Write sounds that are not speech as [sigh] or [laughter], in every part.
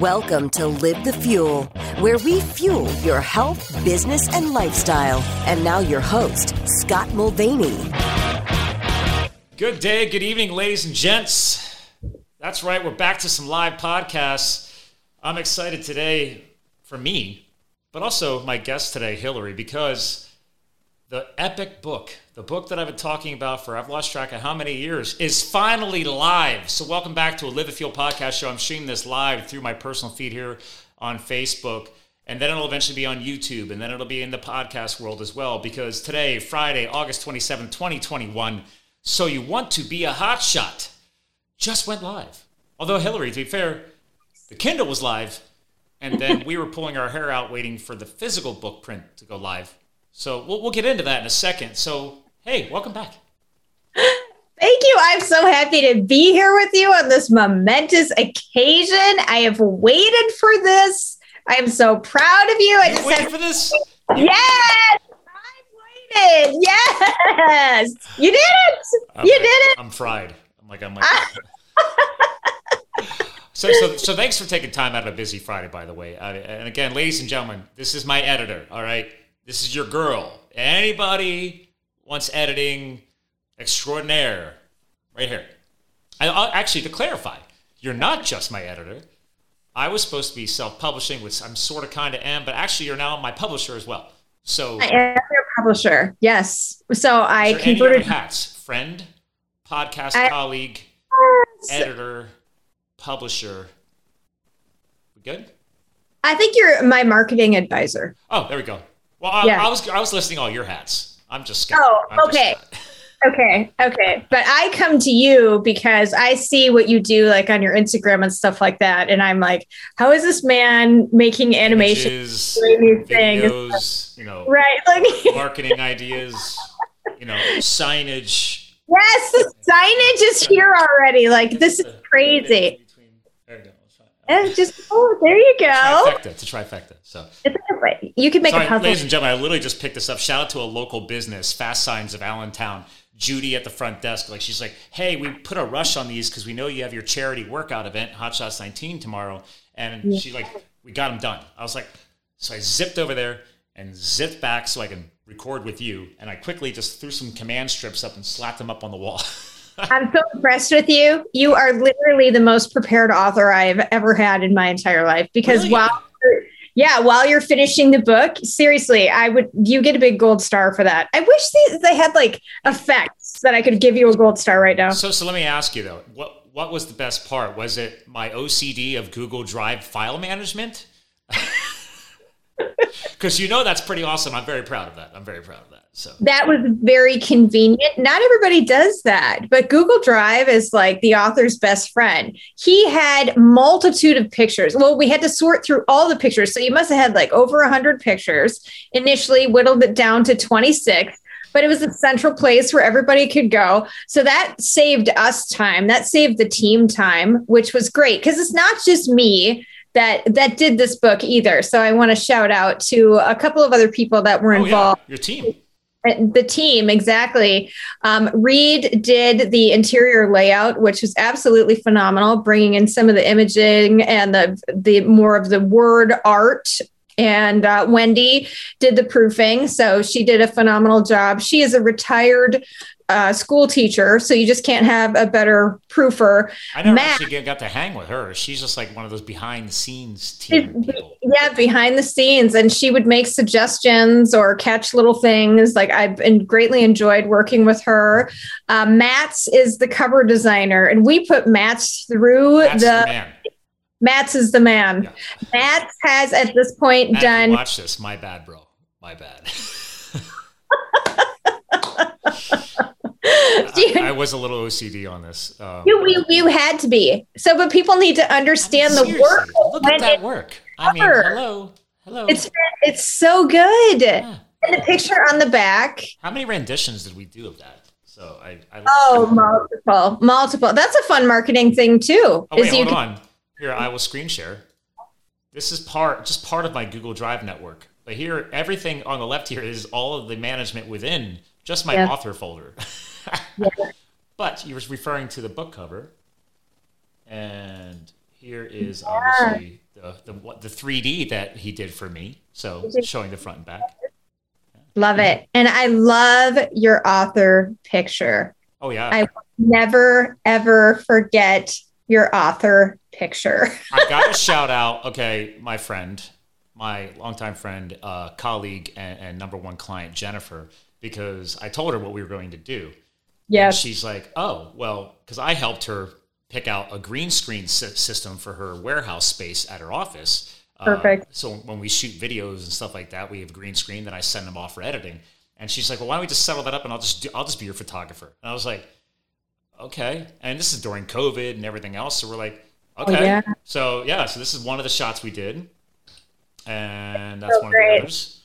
Welcome to Live the Fuel, where we fuel your health, business, and lifestyle. And now, your host, Scott Mulvaney. Good day, good evening, ladies and gents. That's right, we're back to some live podcasts. I'm excited today for me, but also my guest today, Hillary, because the epic book, the book that I've been talking about for I've lost track of how many years, is finally live. So welcome back to a Live a Fuel podcast show. I'm streaming this live through my personal feed here on Facebook. And then it'll eventually be on YouTube, and then it'll be in the podcast world as well. Because today, Friday, August 27, 2021, So You Want to Be a Hot Shot just went live. Although, Hillary, to be fair, the Kindle was live, and then we were pulling our hair out waiting for the physical book print to go live. So we'll, we'll get into that in a second. So, hey, welcome back. Thank you. I'm so happy to be here with you on this momentous occasion. I have waited for this. I am so proud of you. I You just waiting have, for this? yes, I waited. Yes, you did it. You did it. I'm fried. I'm like, I'm like. so, so, so thanks for taking time out of a busy Friday, by the way. Uh, and again, ladies and gentlemen, this is my editor. All right, this is your girl. Anybody wants editing extraordinaire, right here. I, I'll, actually, to clarify, you're not just my editor. I was supposed to be self-publishing, which I'm sort of kind of am, but actually, you're now my publisher as well. So, I am your publisher. Yes. So I Is there any converted. hats? Friend, podcast I- colleague, editor, publisher. We good? I think you're my marketing advisor. Oh, there we go. Well, I, Yeah. I was I was listing all your hats. I'm just Scott. Oh, I'm just okay. Okay, okay. But I come to you because I see what you do like on your Instagram and stuff like that. And I'm like, how is this man making animation? Images, doing these things? videos, you know, Right. Like [laughs] marketing ideas, you know, signage. yes, the signage is here already. Like this is crazy. There you go. It's. And just oh, there you go. Trifecta. It's a trifecta. So. It's you can make Sorry, a puzzle. ladies and gentlemen, I literally just picked this up. Shout out to a local business, Fast Signs of Allentown. Judy at the front desk, like she's like, "Hey, we put a rush on these because we know you have your charity workout event, Hot Shots 19 tomorrow." And she like, "We got them done." I was like, so I zipped over there and zipped back so I can record with you. And I quickly just threw some command strips up and slapped them up on the wall. [laughs] I'm so impressed with you. You are literally the most prepared author I've ever had in my entire life. Because Really? while yeah, while you're finishing the book, seriously, I would you get a big gold star for that. I wish they, they had like effects that I could give you a gold star right now. so, so let me ask you though, what what was the best part? Was it my OCD of Google Drive file management? [laughs] Because you know that's pretty awesome. I'm very proud of that. I'm very proud of that. So That was very convenient. Not everybody does that, but Google Drive is like the author's best friend. He had multitude of pictures. Well, we had to sort through all the pictures, so you must have had like over a 100 pictures. Initially whittled it down to 26, but it was a central place where everybody could go. So that saved us time. That saved the team time, which was great because it's not just me that that did this book either. So I want to shout out to a couple of other people that were oh, involved. yeah, your team. The team, exactly. Um, Reed did the interior layout, which was absolutely phenomenal, bringing in some of the imaging and the the more of the word art. And uh, Wendy did the proofing, so she did a phenomenal job. She is a retired uh, school teacher, so you just can't have a better proofer. I never Matt- actually get- got to hang with her. She's just like one of those behind the scenes team people. Yeah, behind the scenes, and she would make suggestions or catch little things. Like I've been greatly enjoyed working with her. Uh, Mats is the cover designer, and we put Mats through That's the the. man. Mats is the man. Yeah. Mats has at this point Matt, done. watch this. My bad, bro. My bad. [laughs] [laughs] [laughs] I, I was a little OCD on this. Um, You, you, you had to be. So, but people need to understand the work. Look at that work. I mean, hello, hello. It's it's so good. Yeah. And the picture on the back. How many renditions did we do of that? So I. I Oh, multiple, multiple. That's a fun marketing thing too. Oh wait, hold can- on. Here, I will screen share. This is part, just part of my Google Drive network. But here, everything on the left here is all of the management within just my Yeah. author folder. [laughs] [laughs] But you were referring to the book cover, and here is obviously the, the the 3D that he did for me. So showing the front and back. Love it. And I love your author picture. Oh yeah. I never ever forget your author picture. I [laughs] got a shout out, okay, my friend, my longtime friend, uh, colleague, and, and, number one client, Jennifer, because I told her what we were going to do. Yes. she's like, oh, well, because I helped her pick out a green screen system for her warehouse space at her office. Uh, Perfect. Uh, so when we shoot videos and stuff like that, we have green screen. Then I send them off for editing. And she's like, "Well, why don't we just settle that up and I'll just do, I'll just be your photographer." And I was like, "Okay." And this is during COVID and everything else, so we're like, oh, "Okay." Oh, yeah. So yeah, so this is one of the shots we did, and that's so one great. of the others.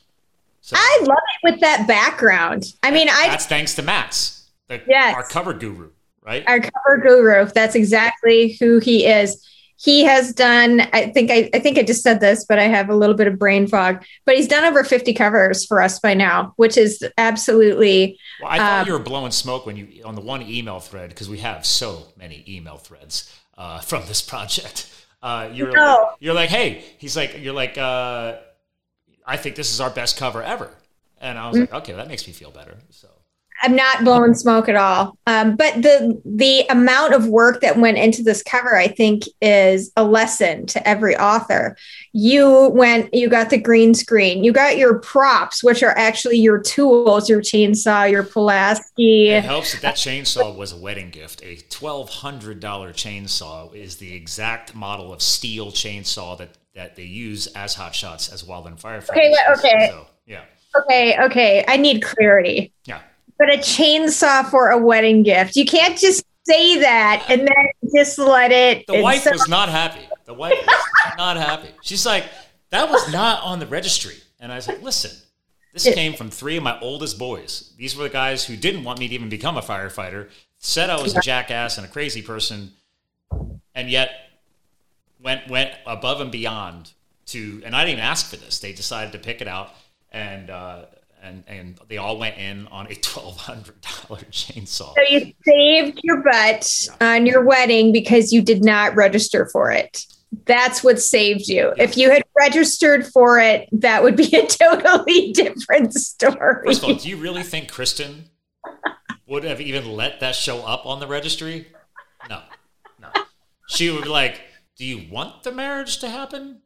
So, I love it with that background. I mean, I that's thanks to Max, the, yes. our cover guru, right? Our cover guru. That's exactly who he is he has done i think I, I think i just said this but i have a little bit of brain fog but he's done over 50 covers for us by now which is absolutely well, i thought um, you were blowing smoke when you on the one email thread because we have so many email threads uh, from this project [laughs] uh, you're, no. like, you're like hey he's like you're like uh, i think this is our best cover ever and i was mm-hmm. like okay that makes me feel better so I'm not blowing smoke at all. Um, but the the amount of work that went into this cover, I think, is a lesson to every author. You went, you got the green screen, you got your props, which are actually your tools, your chainsaw, your Pulaski. It helps that that chainsaw was a wedding gift. A twelve hundred dollar chainsaw is the exact model of Stihl chainsaw that that they use as hot shots as than firefighters. Okay, okay. So, yeah. Okay, okay. I need clarity. Yeah but a chainsaw for a wedding gift. You can't just say that and then just let it. The wife so- was not happy. The wife was [laughs] not happy. She's like, that was not on the registry. And I was like, listen, this came from three of my oldest boys. These were the guys who didn't want me to even become a firefighter, said I was a jackass and a crazy person, and yet went went above and beyond to. And I didn't even ask for this. They decided to pick it out, and uh, and and they all went in on a [laughs] twelve hundred dollar chainsaw. So you saved your butt yeah. on your wedding because you did not register for it. That's what saved you. Yeah. If you had registered for it, that would be a [laughs] totally different story. First of all, do you really think Kristen would have even let that show up on the registry? No, no. She would be like, "Do you want the marriage to happen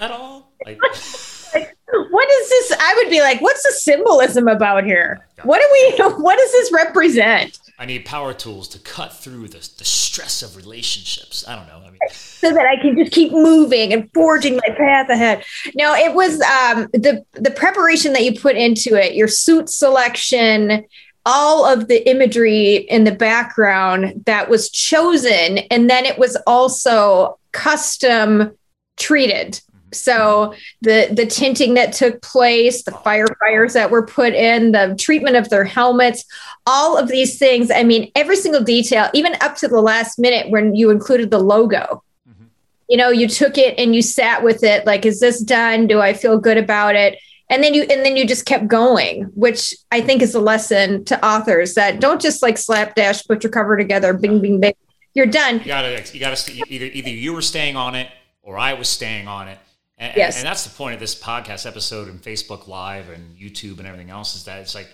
at all?" Like. [laughs] what is this? I would be like, what's the symbolism about here? What do we, [laughs] what does this represent? I need power tools to cut through the, the stress of relationships. I don't know. I mean, so that I can just keep moving and forging my path ahead. No, it was um, the the preparation that you put into it, your suit selection, all of the imagery in the background that was chosen, and then it was also custom treated so the the tinting that took place, the firefighters that were put in, the treatment of their helmets, all of these things. I mean, every single detail, even up to the last minute when you included the logo. Mm-hmm. You know, you took it and you sat with it. Like, is this done? Do I feel good about it? And then you and then you just kept going, which I think is a lesson to authors that don't just like slapdash put your cover together, bing, bing, bing. You're done. You gotta, you gotta either either you were staying on it or I was staying on it and, yes. and, that's the point of this podcast episode and Facebook Live and YouTube and everything else is that it's like,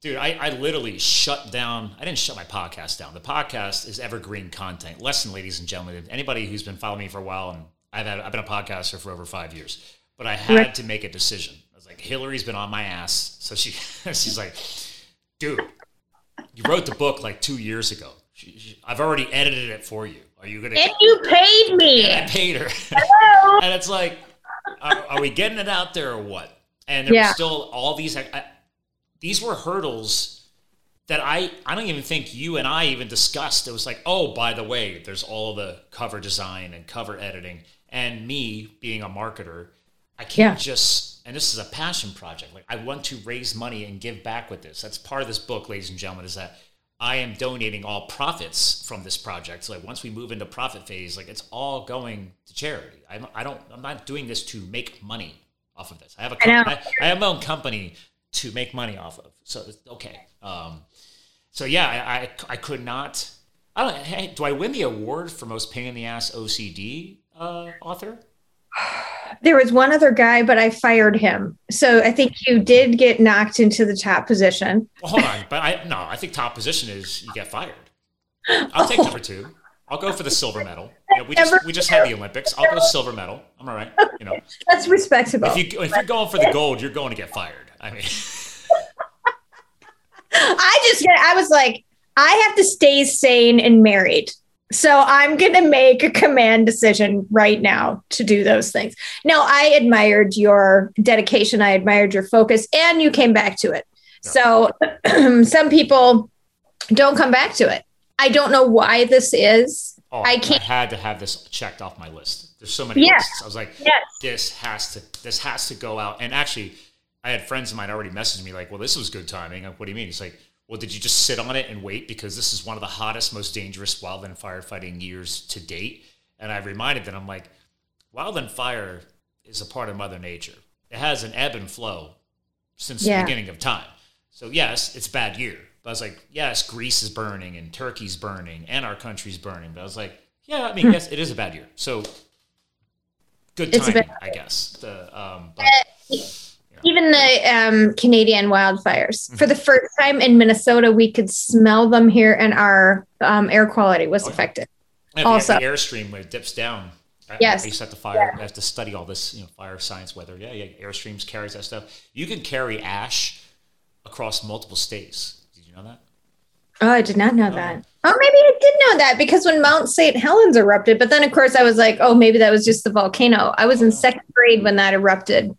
dude, I, I literally shut down. I didn't shut my podcast down. The podcast is evergreen content. Listen, ladies and gentlemen, anybody who's been following me for a while, and I've, had, I've been a podcaster for over five years, but I had right. to make a decision. I was like, Hillary's been on my ass. So she, [laughs] she's like, dude, you wrote the book like two years ago. She, she, I've already edited it for you. Are you gonna? And you paid me. And I paid her. Hello. [laughs] and it's like, are, are, we getting it out there or what? And there yeah. were still all these. I, these were hurdles that I I don't even think you and I even discussed. It was like, oh, by the way, there's all the cover design and cover editing, and me being a marketer, I can't yeah. just. And this is a passion project. Like I want to raise money and give back with this. That's part of this book, ladies and gentlemen. Is that I am donating all profits from this project. So like once we move into profit phase, like it's all going to charity. I'm, I don't, I'm not doing this to make money off of this. I have a, company, I, I, have my own company to make money off of. So it's okay. Um, so yeah, I, I, I could not. I don't. Hey, do I win the award for most pain in the ass OCD uh, author? There was one other guy, but I fired him. So I think you did get knocked into the top position. Well, hold on, but I no, I think top position is you get fired. I'll take number two. I'll go for the silver medal. You know, we just we just had the Olympics. I'll go silver medal. I'm all right. You know, That's respectable. if you if you're going for the gold, you're going to get fired. I mean, [laughs] I just I was like, I have to stay sane and married. So I'm going to make a command decision right now to do those things. Now, I admired your dedication. I admired your focus, and you came back to it. So [clears throat] some people don't come back to it. I don't know why this is. oh, I can't- had to have this checked off my list. There's so many Yes. lists. I was like, Yes. this has to this has to go out. And actually, I had friends of mine already message me like, "Well, this was good timing." I'm, what do you mean? It's like, "Well, did you just sit on it and wait because this is one of the hottest, most dangerous wildland firefighting years to date?" And I reminded them, I'm like, "Wildland fire is a part of Mother Nature. It has an ebb and flow since Yeah. the beginning of time. So yes, it's a bad year. But I was like, yes, Greece is burning and Turkey's burning and our country's burning. But I was like, yeah, I mean, yes, it is a bad year. So good Hmm. Timing, I guess. The um, but Even the um, Canadian wildfires. Mm-hmm. For the first time in Minnesota, we could smell them here, and our um, air quality was Oh, yeah. affected. yeah, the- also- the airstream when it dips down. Yes. I used to have to fire. I have to study all this, you know, fire science, weather. Yeah, yeah. Airstreams carries that stuff. You can carry ash across multiple states. Did you know that? Oh, I did not know that. Oh, maybe I did know that because when Mount St. Helens erupted, but then of course I was like, oh, maybe that was just the volcano. I was in second grade when that erupted.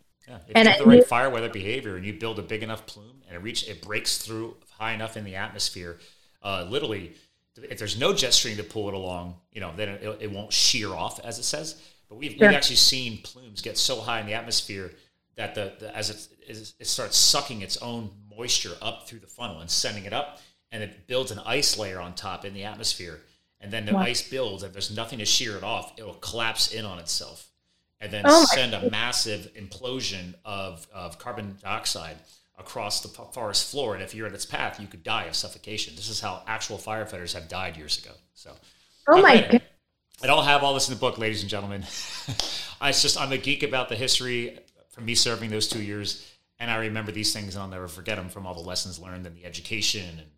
If And you have the right fire weather behavior and you build a big enough plume and it reach it breaks through high enough in the atmosphere, uh, literally, if there's no jet stream to pull it along, you know, then it, it won't shear off as it says. But we've, Sure. we've actually seen plumes get so high in the atmosphere that the, the as it, is- it starts sucking its own moisture up through the funnel and sending it up, and it builds an ice layer on top in the atmosphere. And then the Wow. ice builds, and there's nothing to shear it off. It will collapse in on itself and then Oh send a massive implosion of, of carbon dioxide across the forest floor. And if you're in its path, you could die of suffocation. This is how actual firefighters have died years ago. So, Oh my god. And I'll have all this in the book, ladies and gentlemen. [laughs] I just I'm a geek about the history from me serving those two years, and I remember these things, and I'll never forget them from all the lessons learned and the education and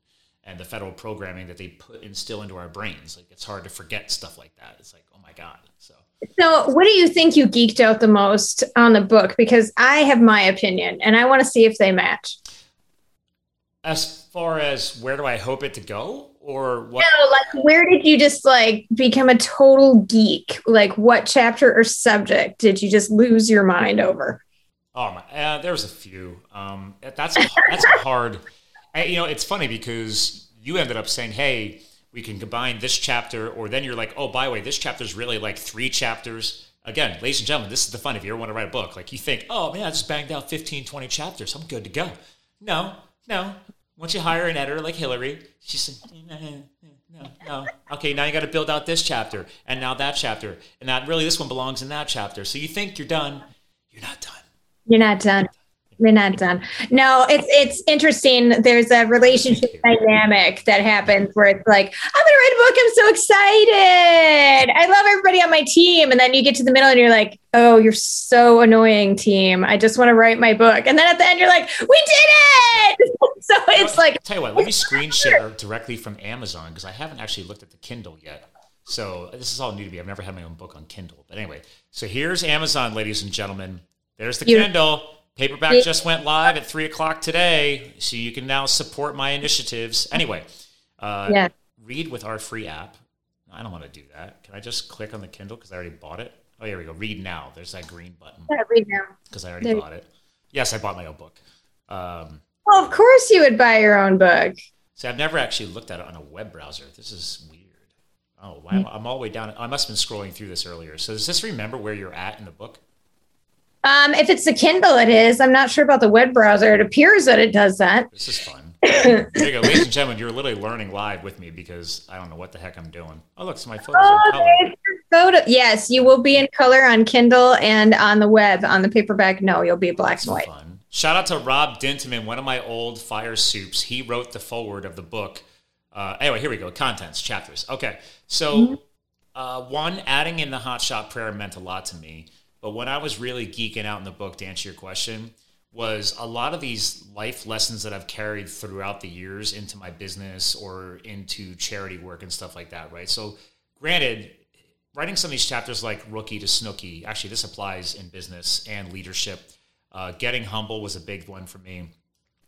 and the federal programming that they put instill into our brains. Like it's hard to forget stuff like that. It's like, oh my god. So So, what do you think you geeked out the most on the book? Because I have my opinion and I want to see if they match. as far as where do I hope it to go, or what? No, like where did you just like become a total geek? Like what chapter or subject did you just lose your mind over? Oh my, uh, there's a few. Um, that's that's a hard. I, you know, it's funny because you ended up saying, "Hey, we can combine this chapter," or then you're like, "Oh, by the way, this chapter is really like three chapters." Again, ladies and gentlemen, this is the fun. If you ever want to write a book, like you think, "Oh man, I just banged out 15, 20 chapters. I'm good to go." No, no. Once you hire an editor like Hillary, she said, [laughs] "No, no. Okay, now you got to build out this chapter, and now that chapter, and that really this one belongs in that chapter." So you think you're done? You're not done. You're not done. You're not done. No, it's it's interesting. There's a relationship dynamic that happens where it's like, I'm gonna write a book. I'm so excited. I love everybody on my team. And then you get to the middle and you're like, oh, you're so annoying, team. I just want to write my book. And then at the end, you're like, we did it. [laughs] so it's like tell you what, let me screen share directly from Amazon because I haven't actually looked at the Kindle yet. So this is all new to me. I've never had my own book on Kindle. But anyway, so here's Amazon, ladies and gentlemen. There's the You- Kindle. Paperback just went live at three o'clock today, so you can now support my initiatives. Anyway, uh, Yeah. read with our free app. I don't want to do that. Can I just click on the Kindle because I already bought it? Oh, here we go. Read now. There's that green button Yeah, read now. because I already There- bought it. Yes, I bought my own book. Um, Well, of course you would buy your own book. See, I've never actually looked at it on a web browser. This is weird. Oh, wow. I'm all the way down. I must have been scrolling through this earlier. So does this remember where you're at in the book? Um, if it's the Kindle, it is. I'm not sure about the web browser. It appears that it does that. This is fun. there you go. [laughs] Ladies and gentlemen, you're literally learning live with me because I don't know what the heck I'm doing. Oh, look, so my photos are in color. photo. Yes, you will be in color on Kindle and on the web. On the paperback, no, you'll be black That's and white. fun. Shout out to Rob Dinteman, one of my old fire supes. He wrote the forward of the book. Uh, anyway, here we go. Contents, chapters. Okay. So uh, one, adding in the hot shot prayer meant a lot to me. But when I was really geeking out in the book to answer your question, was a lot of these life lessons that I've carried throughout the years into my business or into charity work and stuff like that, right? So, granted, writing some of these chapters like Rookie to Snooky, actually, this applies in business and leadership. Uh, getting humble was a big one for me.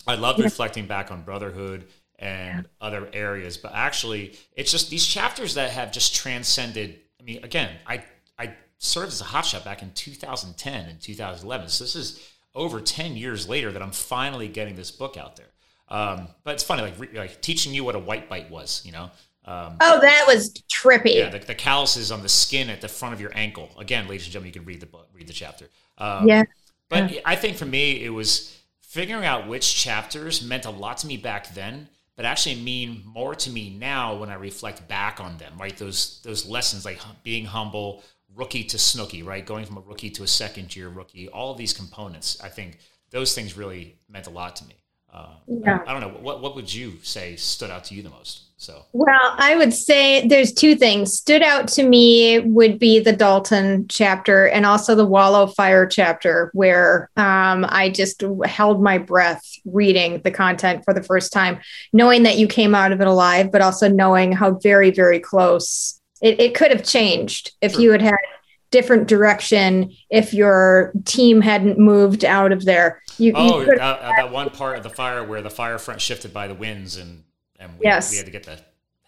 I loved reflecting back on brotherhood and other areas, but actually, it's just these chapters that have just transcended. I mean, again, I served as a hotshot back in 2010 and 2011, so this is over 10 years later that I'm finally getting this book out there. Um, but it's funny, like, re- like teaching you what a white bite was, you know? Um, Oh, that was trippy. yeah, the, the calluses on the skin at the front of your ankle. Again, ladies and gentlemen, you can read the book, read the chapter. Um, Yeah. But I think for me, it was figuring out which chapters meant a lot to me back then, but actually mean more to me now when I reflect back on them. Right, those those lessons like being humble, rookie to snooky, right, going from a rookie to a second year rookie. All of these components, I think those things really meant a lot to me. Uh, Yeah. I don't know what what would you say stood out to you the most. So Well, I would say there's two things stood out to me would be the Dalton chapter and also the Wallow Fire chapter, where um, I just held my breath reading the content for the first time, knowing that you came out of it alive, but also knowing how very, very close it, it could have changed if Sure. you had had different direction if your team hadn't moved out of there. You, you Oh, could- that, uh, that one part of the fire where the fire front shifted by the winds and and we, Yes. we had to get the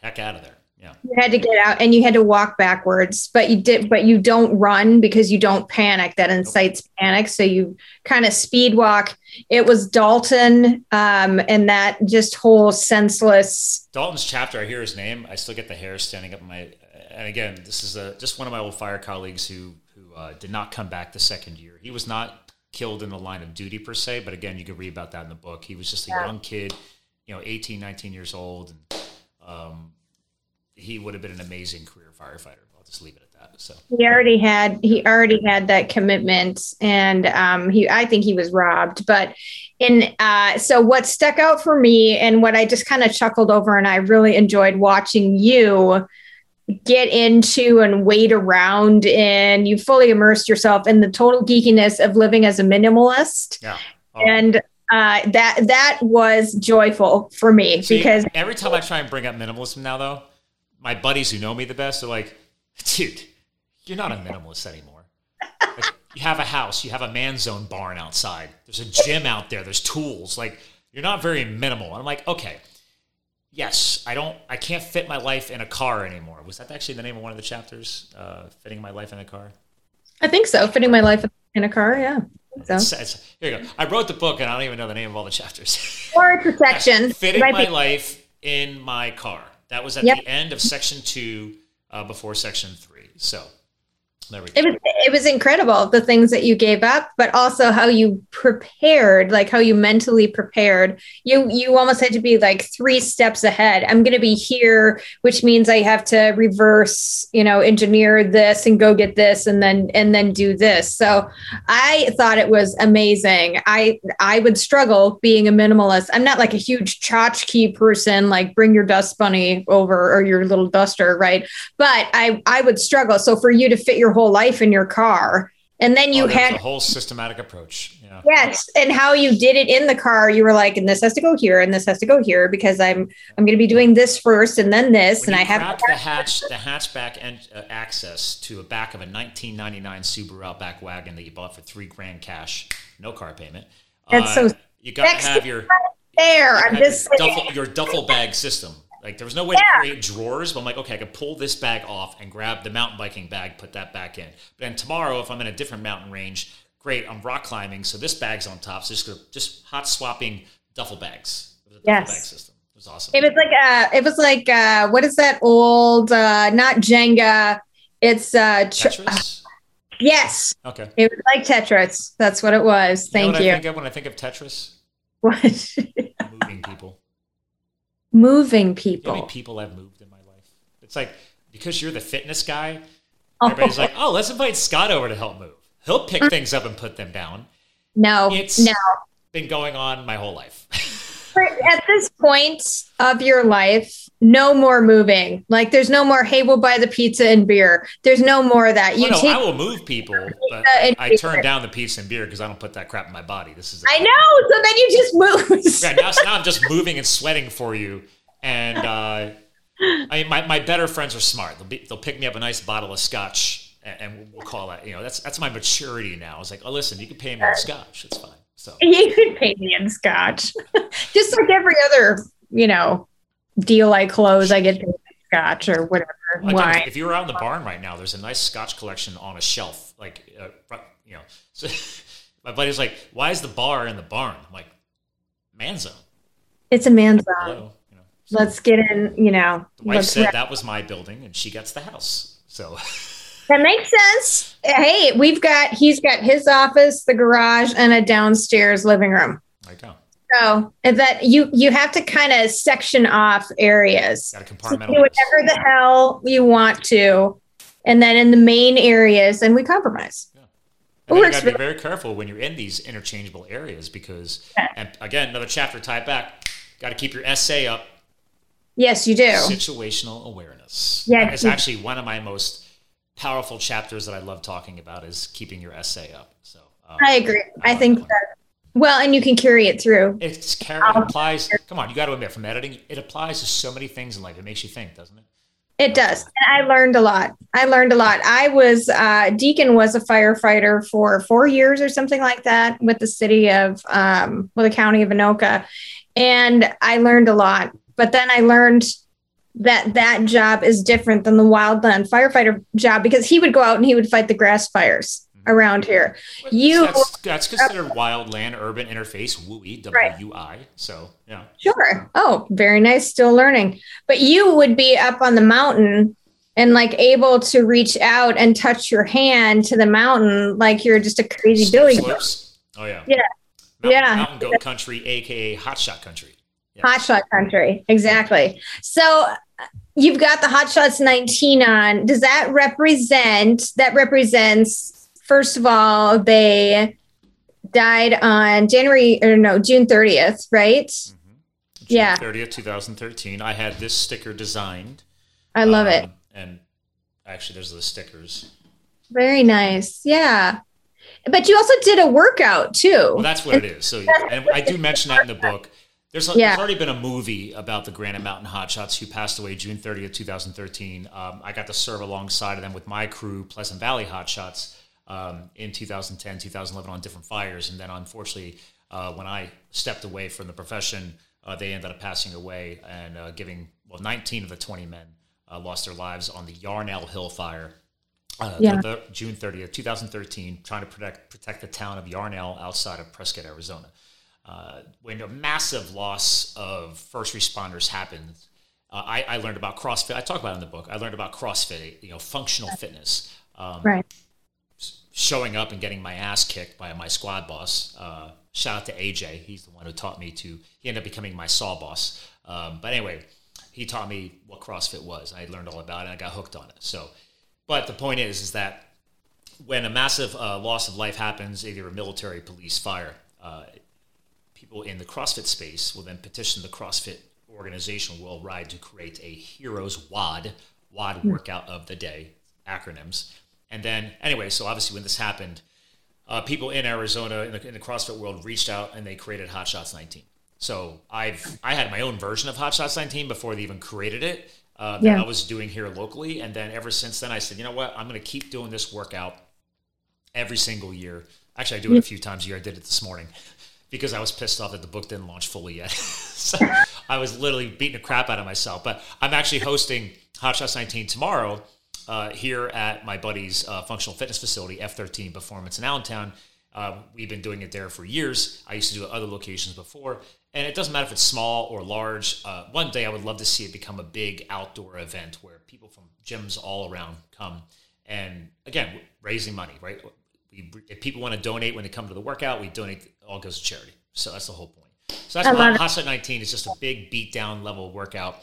heck out of there. Yeah. you had to get out and you had to walk backwards but you did but you don't run because you don't panic that incites panic so you kind of speed walk it was dalton um, and that just whole senseless Dalton's chapter, I hear his name, I still get the hair standing up in my. And again, this is a, just one of my old fire colleagues who who uh, did not come back the second year. He was not killed in the line of duty per se, but again, you can read about that in the book. He was just a young kid, you know, 18, 19 years old, and um, he would have been an amazing career firefighter. I'll just leave it at that. So he already had he already had that commitment and um, he i think he was robbed but in uh, so what stuck out for me and what i just kind of chuckled over and i really enjoyed watching you get into and wait around and you fully immersed yourself in the total geekiness of living as a minimalist yeah. Oh. and uh, that that was joyful for me See, because every time I try and bring up minimalism now, though, my buddies who know me the best are like, dude, you're not a minimalist anymore. Like, you have a house, you have a man zone barn outside, there's a gym out there, there's tools. Like, you're not very minimal. And I'm like, okay, yes, I don't, I can't fit my life in a car anymore. Was that actually the name of one of the chapters? Uh, fitting my life in a car? i think so fitting my life in a car yeah I so It's, it's, here you go. I wrote the book and I don't even know the name of all the chapters. [laughs] or intersection fitting my be- life in my car. That was at Yep. the end of section two, uh, before section three. So there we go. it was it was incredible the things that you gave up but also how you prepared like how you mentally prepared. You you almost had to be like three steps ahead. I'm going to be here which means i have to reverse you know engineer this and go get this and then and then do this. So i thought it was amazing. I i would struggle being a minimalist. I'm not like a huge tchotchke person like bring your dust bunny over or your little duster right? But I I would struggle. So for you to fit your whole life in your car, and then you Oh, had a whole systematic approach. Yeah. yes, and how you did it in the car, you were like, and this has to go here, and this has to go here because I'm I'm going to be doing this first, and then this, When and I have the [laughs] hatch, the hatchback en- uh, access to a back of a 1999 Subaru Outback wagon that you bought for three grand cash, no car payment. That's so You got to have your there. I'm just your duffel, your duffel bag system. Like there was no way to create drawers, but I'm like, okay, I could pull this bag off and grab the mountain biking bag, put that back in. But then tomorrow, if I'm in a different mountain range, great, I'm rock climbing, so this bag's on top. So just just hot swapping duffel bags. It was a duffel Yes. bag system. It was awesome. It was like uh it was like uh what is that old uh not Jenga? It's uh tr- Tetris. yes. Okay. It was like Tetris. That's what it was. You know Thank what you. I think of when I think of Tetris? [laughs] What? Moving people. Moving You know how people. many people I've moved in my life? It's like because you're the fitness guy, Oh. everybody's like, oh, let's invite Scott over to help move. He'll pick things up and put them down. No, It's no. been going on my whole life. [laughs] At this point of your life, no more moving. Like there's no more, hey, we'll buy the pizza and beer. There's no more of that. You well, no, I will move people, but I, I turn down the pizza and beer because I don't put that crap in my body. This is I know. So then you just move. yeah, now, now I'm just moving and sweating for you. And uh, I mean, my, my better friends are smart. They'll, be, they'll pick me up a nice bottle of scotch and, and we'll call that, you know, that's, that's my maturity now. It's like, oh, listen, you can pay me in scotch. It's fine. So [laughs] you could pay me in scotch, [laughs] just like every other, you know, deal I close, I get paid in scotch or whatever. Why? If you were out in the barn right now, there's a nice scotch collection on a shelf. Like, uh, you know, [laughs] so my buddy's like, "Why is the bar in the barn?" I'm like, "Man zone." It's a man zone. Hello, you know, so let's get in. You know, the wife said that was my building, and she gets the house. So. That makes sense. Hey, we've got he's got his office, the garage, and a downstairs living room. I go. So that you you have to kind of section off areas. Got to compartmentalize. do whatever the hell you want to, and then in the main areas, and we compromise. Yeah. And you got to be very careful when you're in these interchangeable areas because, yeah. and again, another chapter tied back. Got to keep your SA up. Yes, you do. Situational awareness. Yeah, it's actually one of my most powerful chapters that I love talking about is keeping your SA up. So um, I agree. I, I think that well, and you can carry it through. It's it applies. Come on, you got to admit, from editing, it applies to so many things in life. It makes you think, doesn't it? It does. And I learned a lot. I learned a lot. I was uh, Deacon was a firefighter for four years or something like that with the city of um, with the county of Anoka, and I learned a lot. But then I learned that that job is different than the wildland firefighter job because he would go out and he would fight the grass fires mm-hmm. around here. You that's, that's considered wildland urban interface WUI W U I. So yeah. Sure. Oh, very nice. Still learning. But you would be up on the mountain and like able to reach out and touch your hand to the mountain like you're just a crazy billy. Oh yeah. Yeah. Mountain, yeah. Mountain goat country, aka hotshot country. Yeah. Hotshot country. Exactly. So you've got the Hot Shots 19 on. Does that represent that represents first of all they died on January or no June 30th, right? Mm-hmm. June yeah, 30th, 2013. I had this sticker designed. I love um, it. And actually, there's the stickers. Very nice. Yeah. But you also did a workout too. Well, that's what it is. So, and I do mention that in the book. There's, a, yeah. there's, already been a movie about the Granite Mountain Hotshots who passed away June 30th, 2013. Um, I got to serve alongside of them with my crew, Pleasant Valley Hotshots, um, in 2010, 2011 on different fires. And then unfortunately, uh, when I stepped away from the profession, uh, they ended up passing away and uh, giving, well, 19 of the 20 men uh, lost their lives on the Yarnell Hill fire. Uh, yeah. The, the June 30th, 2013, trying to protect protect the town of Yarnell outside of Prescott, Arizona uh, when a massive loss of first responders happens, uh, I, I, learned about CrossFit. I talk about it in the book. I learned about CrossFit, you know, functional fitness. Um, right. Showing up and getting my ass kicked by my squad boss. Uh, shout out to AJ. He's the one who taught me to. He ended up becoming my saw boss. Um, but anyway, he taught me what CrossFit was. I learned all about it. and I got hooked on it. So, but the point is, is that when a massive uh, loss of life happens, either a military, police, fire, uh, people in the CrossFit space will then petition the CrossFit organization worldwide to create a heroes WAD, WOD hmm. workout of the day, acronyms. And then, anyway, so obviously when this happened, uh, people in Arizona in the, in the, CrossFit world reached out and they created Hot Shots 19. So I've I had my own version of Hot Shots 19 before they even created it uh, that yeah. I was doing here locally, and then ever since then I said, you know what, I'm going to keep doing this workout every single year. Actually, I do it a few times a year. I did it this morning because I was pissed off that the book didn't launch fully yet. [laughs] so I was literally beating the crap out of myself. But I'm actually hosting Hot Shots 19 tomorrow uh, here at my buddy's uh, functional fitness facility, F13 Performance in Allentown. Uh, we've been doing it there for years. I used to do it at other locations before. And it doesn't matter if it's small or large. Uh, one day I would love to see it become a big outdoor event where people from gyms all around come. And again, raising money, right? We, if people want to donate when they come to the workout, we donate all goes to charity. So that's the whole point. So that's why Hot 19 is just a big beat down level workout.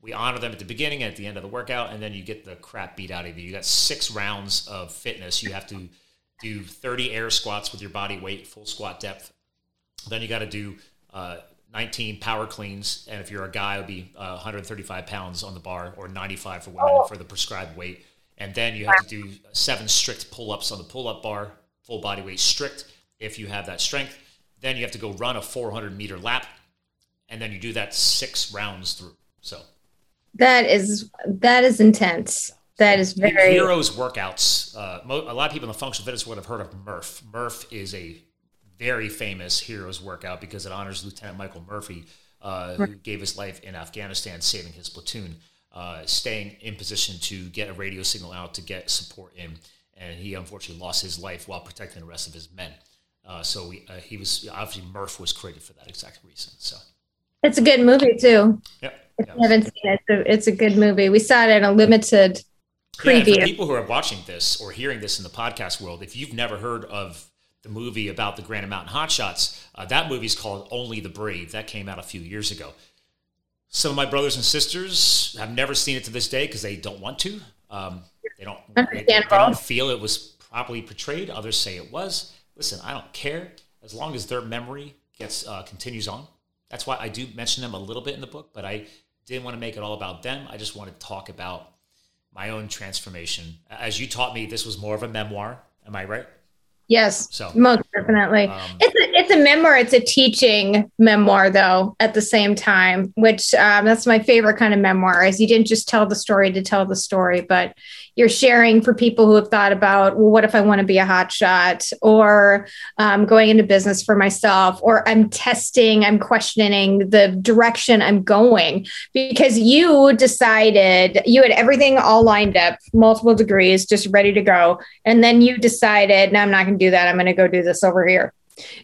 We honor them at the beginning and at the end of the workout, and then you get the crap beat out of you. You got six rounds of fitness. You have to do 30 air squats with your body weight, full squat depth. Then you got to do uh, 19 power cleans, and if you're a guy, it would be uh, 135 pounds on the bar or 95 for women for the prescribed weight. And then you have to do seven strict pull ups on the pull up bar, full body weight strict if you have that strength. Then you have to go run a 400 meter lap, and then you do that six rounds through. So that is that is intense. That is very heroes workouts. Uh, mo- a lot of people in the functional fitness would have heard of Murph. Murph is a very famous heroes workout because it honors Lieutenant Michael Murphy, uh, who gave his life in Afghanistan, saving his platoon, uh, staying in position to get a radio signal out to get support in, and he unfortunately lost his life while protecting the rest of his men. Uh, so we, uh, he was obviously Murph was created for that exact reason. So it's a good movie too. Yep. If you haven't seen it, it's a, it's a good movie. We saw it in a limited preview. Yeah, people who are watching this or hearing this in the podcast world, if you've never heard of the movie about the Granite Mountain Hotshots, uh, that movie is called Only the Brave. That came out a few years ago. Some of my brothers and sisters have never seen it to this day because they don't want to. Um, they don't. They, they don't feel it was properly portrayed. Others say it was. Listen, I don't care as long as their memory gets uh, continues on. That's why I do mention them a little bit in the book, but I didn't want to make it all about them. I just wanted to talk about my own transformation. As you taught me, this was more of a memoir. Am I right? Yes, so most definitely. Um, it's a, it's a memoir. It's a teaching memoir, though. At the same time, which um, that's my favorite kind of memoir. Is you didn't just tell the story to tell the story, but you're sharing for people who have thought about, well, what if I want to be a hot shot, or um, going into business for myself, or I'm testing, I'm questioning the direction I'm going because you decided you had everything all lined up, multiple degrees, just ready to go, and then you decided, no, I'm not going to do that. I'm going to go do this over here.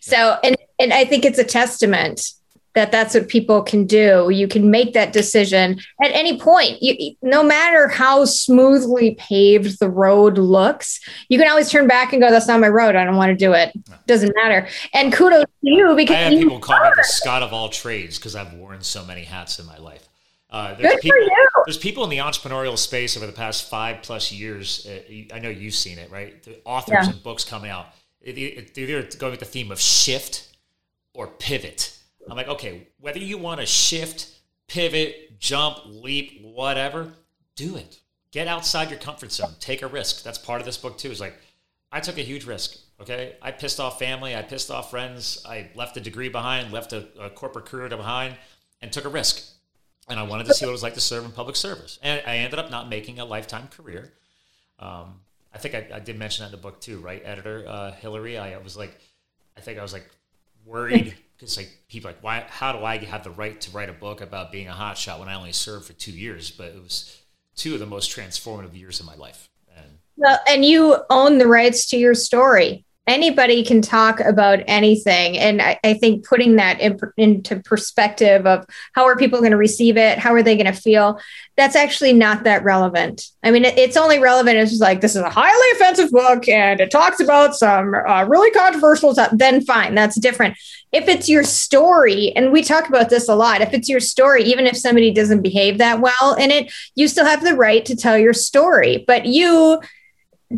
So, and and I think it's a testament that that's what people can do. You can make that decision at any point. You, no matter how smoothly paved the road looks, you can always turn back and go, "That's not my road. I don't want to do it." Doesn't matter. And kudos to you because I have people call me the Scott of all trades because I've worn so many hats in my life. Uh, there's Good people, for you. There's people in the entrepreneurial space over the past five plus years. Uh, I know you've seen it, right? The authors yeah. and books coming out. It, it, either going with the theme of shift or pivot I'm like, okay, whether you want to shift, pivot, jump, leap, whatever, do it. Get outside your comfort zone. Take a risk. That's part of this book too. Is like, I took a huge risk. Okay, I pissed off family. I pissed off friends. I left a degree behind, left a, a corporate career behind, and took a risk. And I wanted to see what it was like to serve in public service. And I ended up not making a lifetime career. Um, I think I, I, did mention that in the book too, right, editor uh, Hillary? I, I was like, I think I was like worried [laughs] because like people like why how do I have the right to write a book about being a hotshot when I only served for two years? But it was two of the most transformative years of my life. And well, and you own the rights to your story anybody can talk about anything. And i, I think putting that in, into perspective of how are people going to receive it? How are they going to feel? That's actually not that relevant. I mean it, it's only relevant if it's like this is a highly offensive book and it talks about some uh, really controversial stuff then fine that's different. If it's your story and we talk about this a lot if it's your story even if somebody doesn't behave that well in it you still have the right to tell your story. But you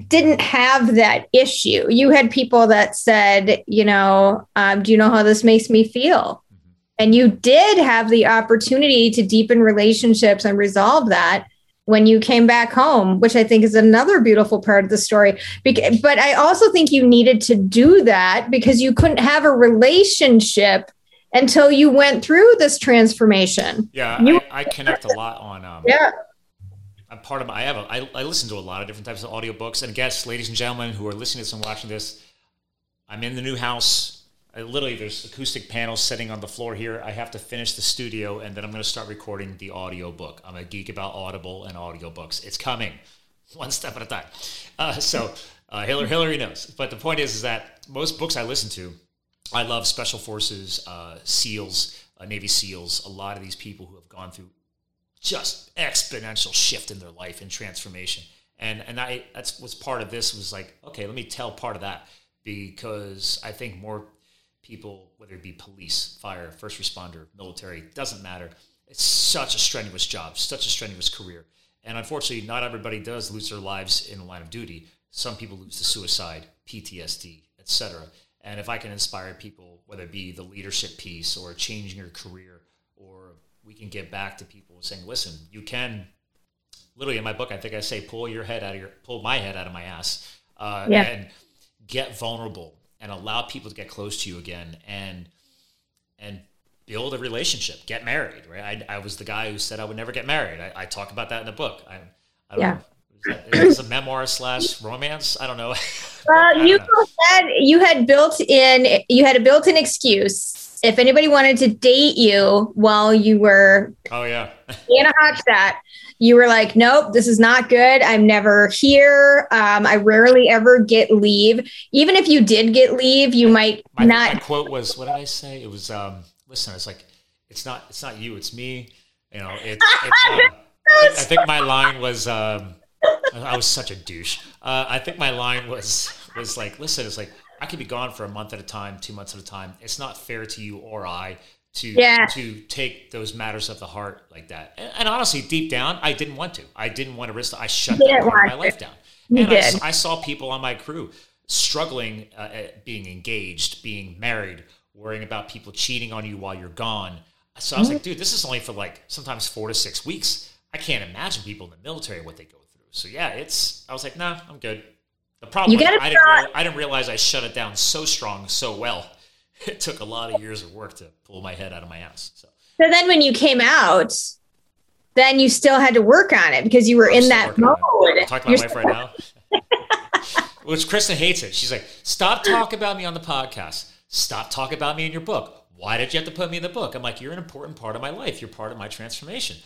didn't have that issue. You had people that said, you know, um, do you know how this makes me feel? Mm-hmm. And you did have the opportunity to deepen relationships and resolve that when you came back home, which I think is another beautiful part of the story. But I also think you needed to do that because you couldn't have a relationship until you went through this transformation. Yeah, you- I, I, connect a lot on um, yeah I'm part of my, I have a, I, I listen to a lot of different types of audiobooks and guests, ladies and gentlemen who are listening to this and watching this. I'm in the new house. I literally, there's acoustic panels sitting on the floor here. I have to finish the studio and then I'm going to start recording the audio book. I'm a geek about Audible and audiobooks. It's coming [laughs] one step at a time. Uh, so uh, Hillary, Hillary knows. But the point is, is that most books I listen to, I love special forces, uh, SEALs, uh, Navy SEALs, a lot of these people who have gone through just exponential shift in their life and transformation. And and I that's what's part of this was like, okay, let me tell part of that because I think more people, whether it be police, fire, first responder, military, doesn't matter. It's such a strenuous job, such a strenuous career. And unfortunately, not everybody does lose their lives in the line of duty. Some people lose to suicide, PTSD, etc. And if I can inspire people, whether it be the leadership piece or changing your career, or we can get back to people saying, listen, you can literally in my book, I think I say, pull your head out of your, pull my head out of my ass, uh, Yeah. and get vulnerable and allow people to get close to you again and, and build a relationship, get married, right? I, I was the guy who said I would never get married. I, I talk about that in the book. I, I don't Yeah. know. Is that- is this a memoir slash romance? I don't know. [laughs] Well, you know. had you had built in you had a built-in excuse. If anybody wanted to date you while you were Oh yeah. in a hot shot, you were like, "Nope, this is not good. I'm never here. Um, I rarely ever get leave. Even if you did get leave, you might My, not." my quote was, what did I say? It was, um, listen, it's like, it's not, it's not you, it's me. You know, it's, [laughs] it's um, I, think, I think my line was, um, I was such a douche. Uh, I think my line was, was like, listen, it's like, I could be gone for a month at a time, two months at a time. It's not fair to you or I to, Yeah. to take those matters of the heart like that. And, and honestly, deep down, I didn't want to. I didn't want to risk, I shut that part of my to. life down. You and I, did. s- I saw people on my crew struggling uh, at being engaged, being married, worrying about people cheating on you while you're gone. So I was Mm-hmm. like, dude, this is only for like sometimes four to six weeks. I can't imagine people in the military what they go through. So yeah, it's. I was like, nah, I'm good. The problem You I didn't, try- I didn't realize I shut it down so strong, so well. [laughs] It took a lot of years of work to pull my head out of my ass. So So then, when you came out, then you still had to work on it because you were I'm in that working on it. mode. I'm talking to You're my wife right now. [laughs] [laughs] Which Kristen hates it. She's like, stop talking about me on the podcast. Stop talking about me in your book. Why did you have to put me in the book? I'm like, you're an important part of my life. You're part of my transformation.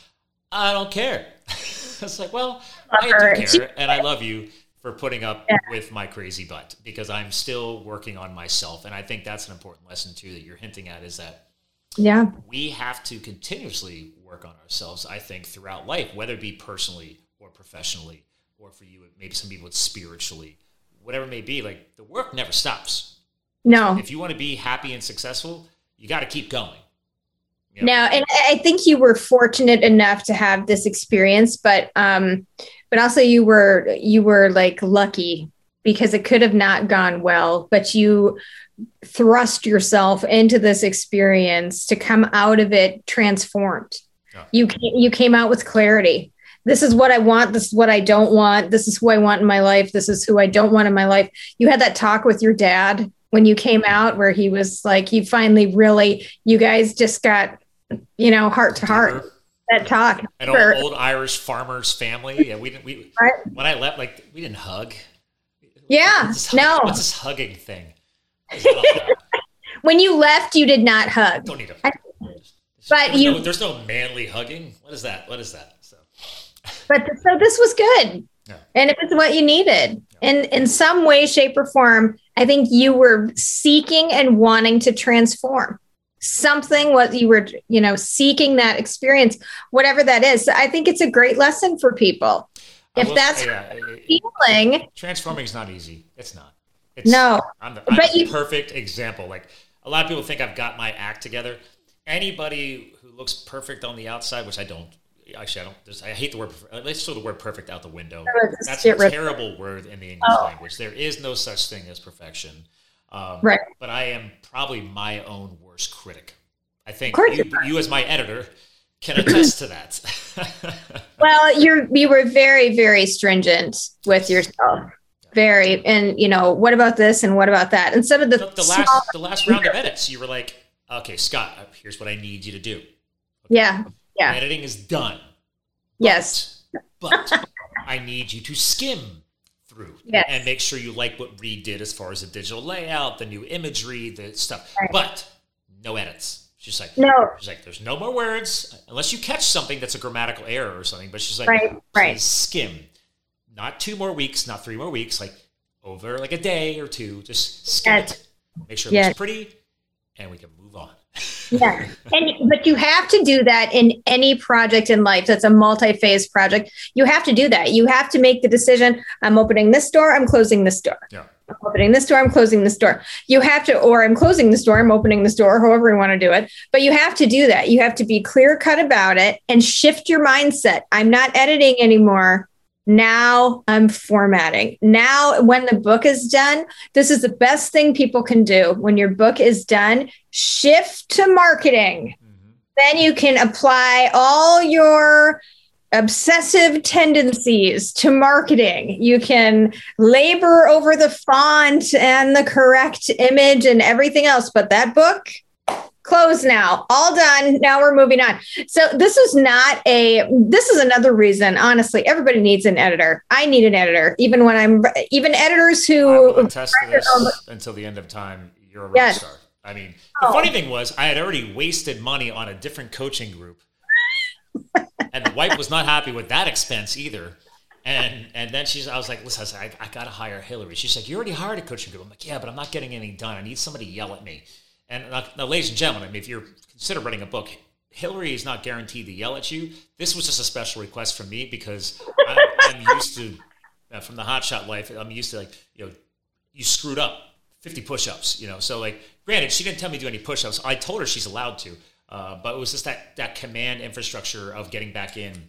I don't care. it's like, well, I do care, and I love you for putting up Yeah. with my crazy butt because I'm still working on myself, and I think that's an important lesson too that you're hinting at is that Yeah. we have to continuously work on ourselves, I think, throughout life, whether it be personally or professionally, or for you, maybe some people it's spiritually, whatever it may be. Like the work never stops. No. If you want to be happy and successful, you got to keep going. You know? No, and I think you were fortunate enough to have this experience, but um, but also you were you were like lucky because it could have not gone well, but you thrust yourself into this experience to come out of it transformed. Yeah. You ca- you came out with clarity. This is what I want. This is what I don't want. This is who I want in my life. This is who I don't want in my life. You had that talk with your dad when you came out where he was like, you finally really, you guys just got, you know, heart to heart. Mm-hmm. That talk. An For- old, old Irish farmer's family. Yeah, we didn't. We Right. when I left, like we didn't hug. Yeah, What's hug- no. What's this hugging thing? What is that all [laughs] about? When you left, you did not hug. Don't need to. I- There's but no- you- there's no manly hugging. What is that? What is that? So But so this was good. Yeah. And it was what you needed. And in some way, shape, or form, I think you were seeking and wanting to transform. Something what you were, you know, seeking that experience, whatever that is. So I think it's a great lesson for people. I If will that's yeah, Feeling, transforming is not easy. It's not. It's, no. I'm the, I'm But the you- perfect example. Like a lot of people think I've got my act together. Anybody who looks perfect on the outside, which I don't. Actually, I don't. There's, I hate the word. Let's throw the word perfect out the window. Oh, That's a terrible word in the English Oh. language. There is no such thing as perfection. Um, Right. But I am probably my own worst critic. I think you, you as my editor, can attest to that. [laughs] Well, you're you were very, very stringent with yourself. Very, and you know, what about this and what about that? And some of the, the, the last the last round of [laughs] edits, you were like, "Okay, Scott, uh, here's what I need you to do. yeah, yeah, Editing is done. yes, But [laughs] I need you to skim through Yes. and make sure you like what Reed did as far as the digital layout, the new imagery, the stuff. Right. But no edits. She's like, No. She's like, there's no more words unless you catch something that's a grammatical error or something. But she's like, Right, right. skim. Not two more weeks, not three more weeks, like over like a day or two. Just skim Yes. it. Make sure it Yes. looks pretty, and we can move on. yeah. And but you have to do that in any project in life that's a multi-phase project. You have to do that. You have to make the decision. I'm opening this door. I'm closing this door. Yeah. I'm opening this door. I'm closing this door. You have to, or I'm closing this door. I'm opening this door. However you want to do it, but you have to do that. You have to be clear cut about it and shift your mindset. I'm not editing anymore. Now I'm formatting. Now, when the book is done, this is the best thing people can do. When your book is done, shift to marketing. Mm-hmm. Then you can apply all your obsessive tendencies to marketing. You can labor over the font and the correct image and everything else. But that book, closed now all done now we're moving on so this is not a this is another reason honestly everybody needs an editor i need an editor even when i'm even editors who I will attest to this until the end of time you're a rock yes. star i mean the oh. funny thing was i had already wasted money on a different coaching group and the wife was not happy with that expense either and and then she's, I was like, listen, I, I, got to hire Hillary. She's like, you already hired a coaching group. I'm like, yeah, but I'm not getting anything done. I need somebody to yell at me. And now, now, ladies and gentlemen, I mean, if you're consider writing a book, Hillary is not guaranteed to yell at you. This was just a special request from me because I'm, I'm used to uh, from the hotshot life. I'm used to like you know, you screwed up, 50 push-ups. You know, so like granted, she didn't tell me to do any push-ups. I told her she's allowed to, uh, but it was just that that command infrastructure of getting back in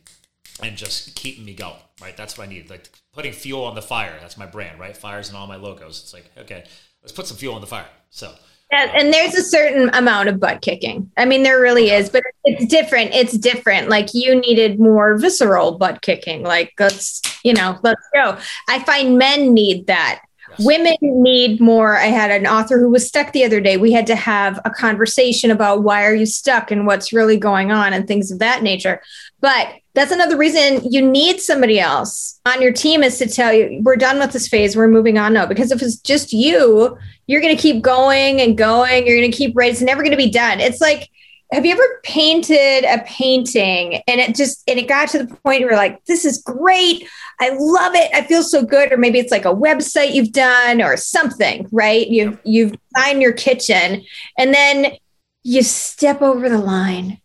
and just keeping me going. Right, that's what I need. Like putting fuel on the fire. That's my brand. Right, fires in all my logos. It's like okay, let's put some fuel on the fire. So. Yeah, and there's a certain amount of butt kicking. I mean, there really is, but it's different. It's different. Like you needed more visceral butt kicking. Like let's, you know, let's go. I find men need that. Women need more. I had an author who was stuck the other day. We had to have a conversation about why are you stuck and what's really going on and things of that nature. But that's another reason you need somebody else on your team is to tell you we're done with this phase we're moving on now because if it's just you you're going to keep going and going you're going to keep right it's never going to be done it's like have you ever painted a painting and it just and it got to the point where you're like this is great. I love it. I feel so good. Or maybe it's like a website you've done or something right? You've you've designed your kitchen and then you step over the line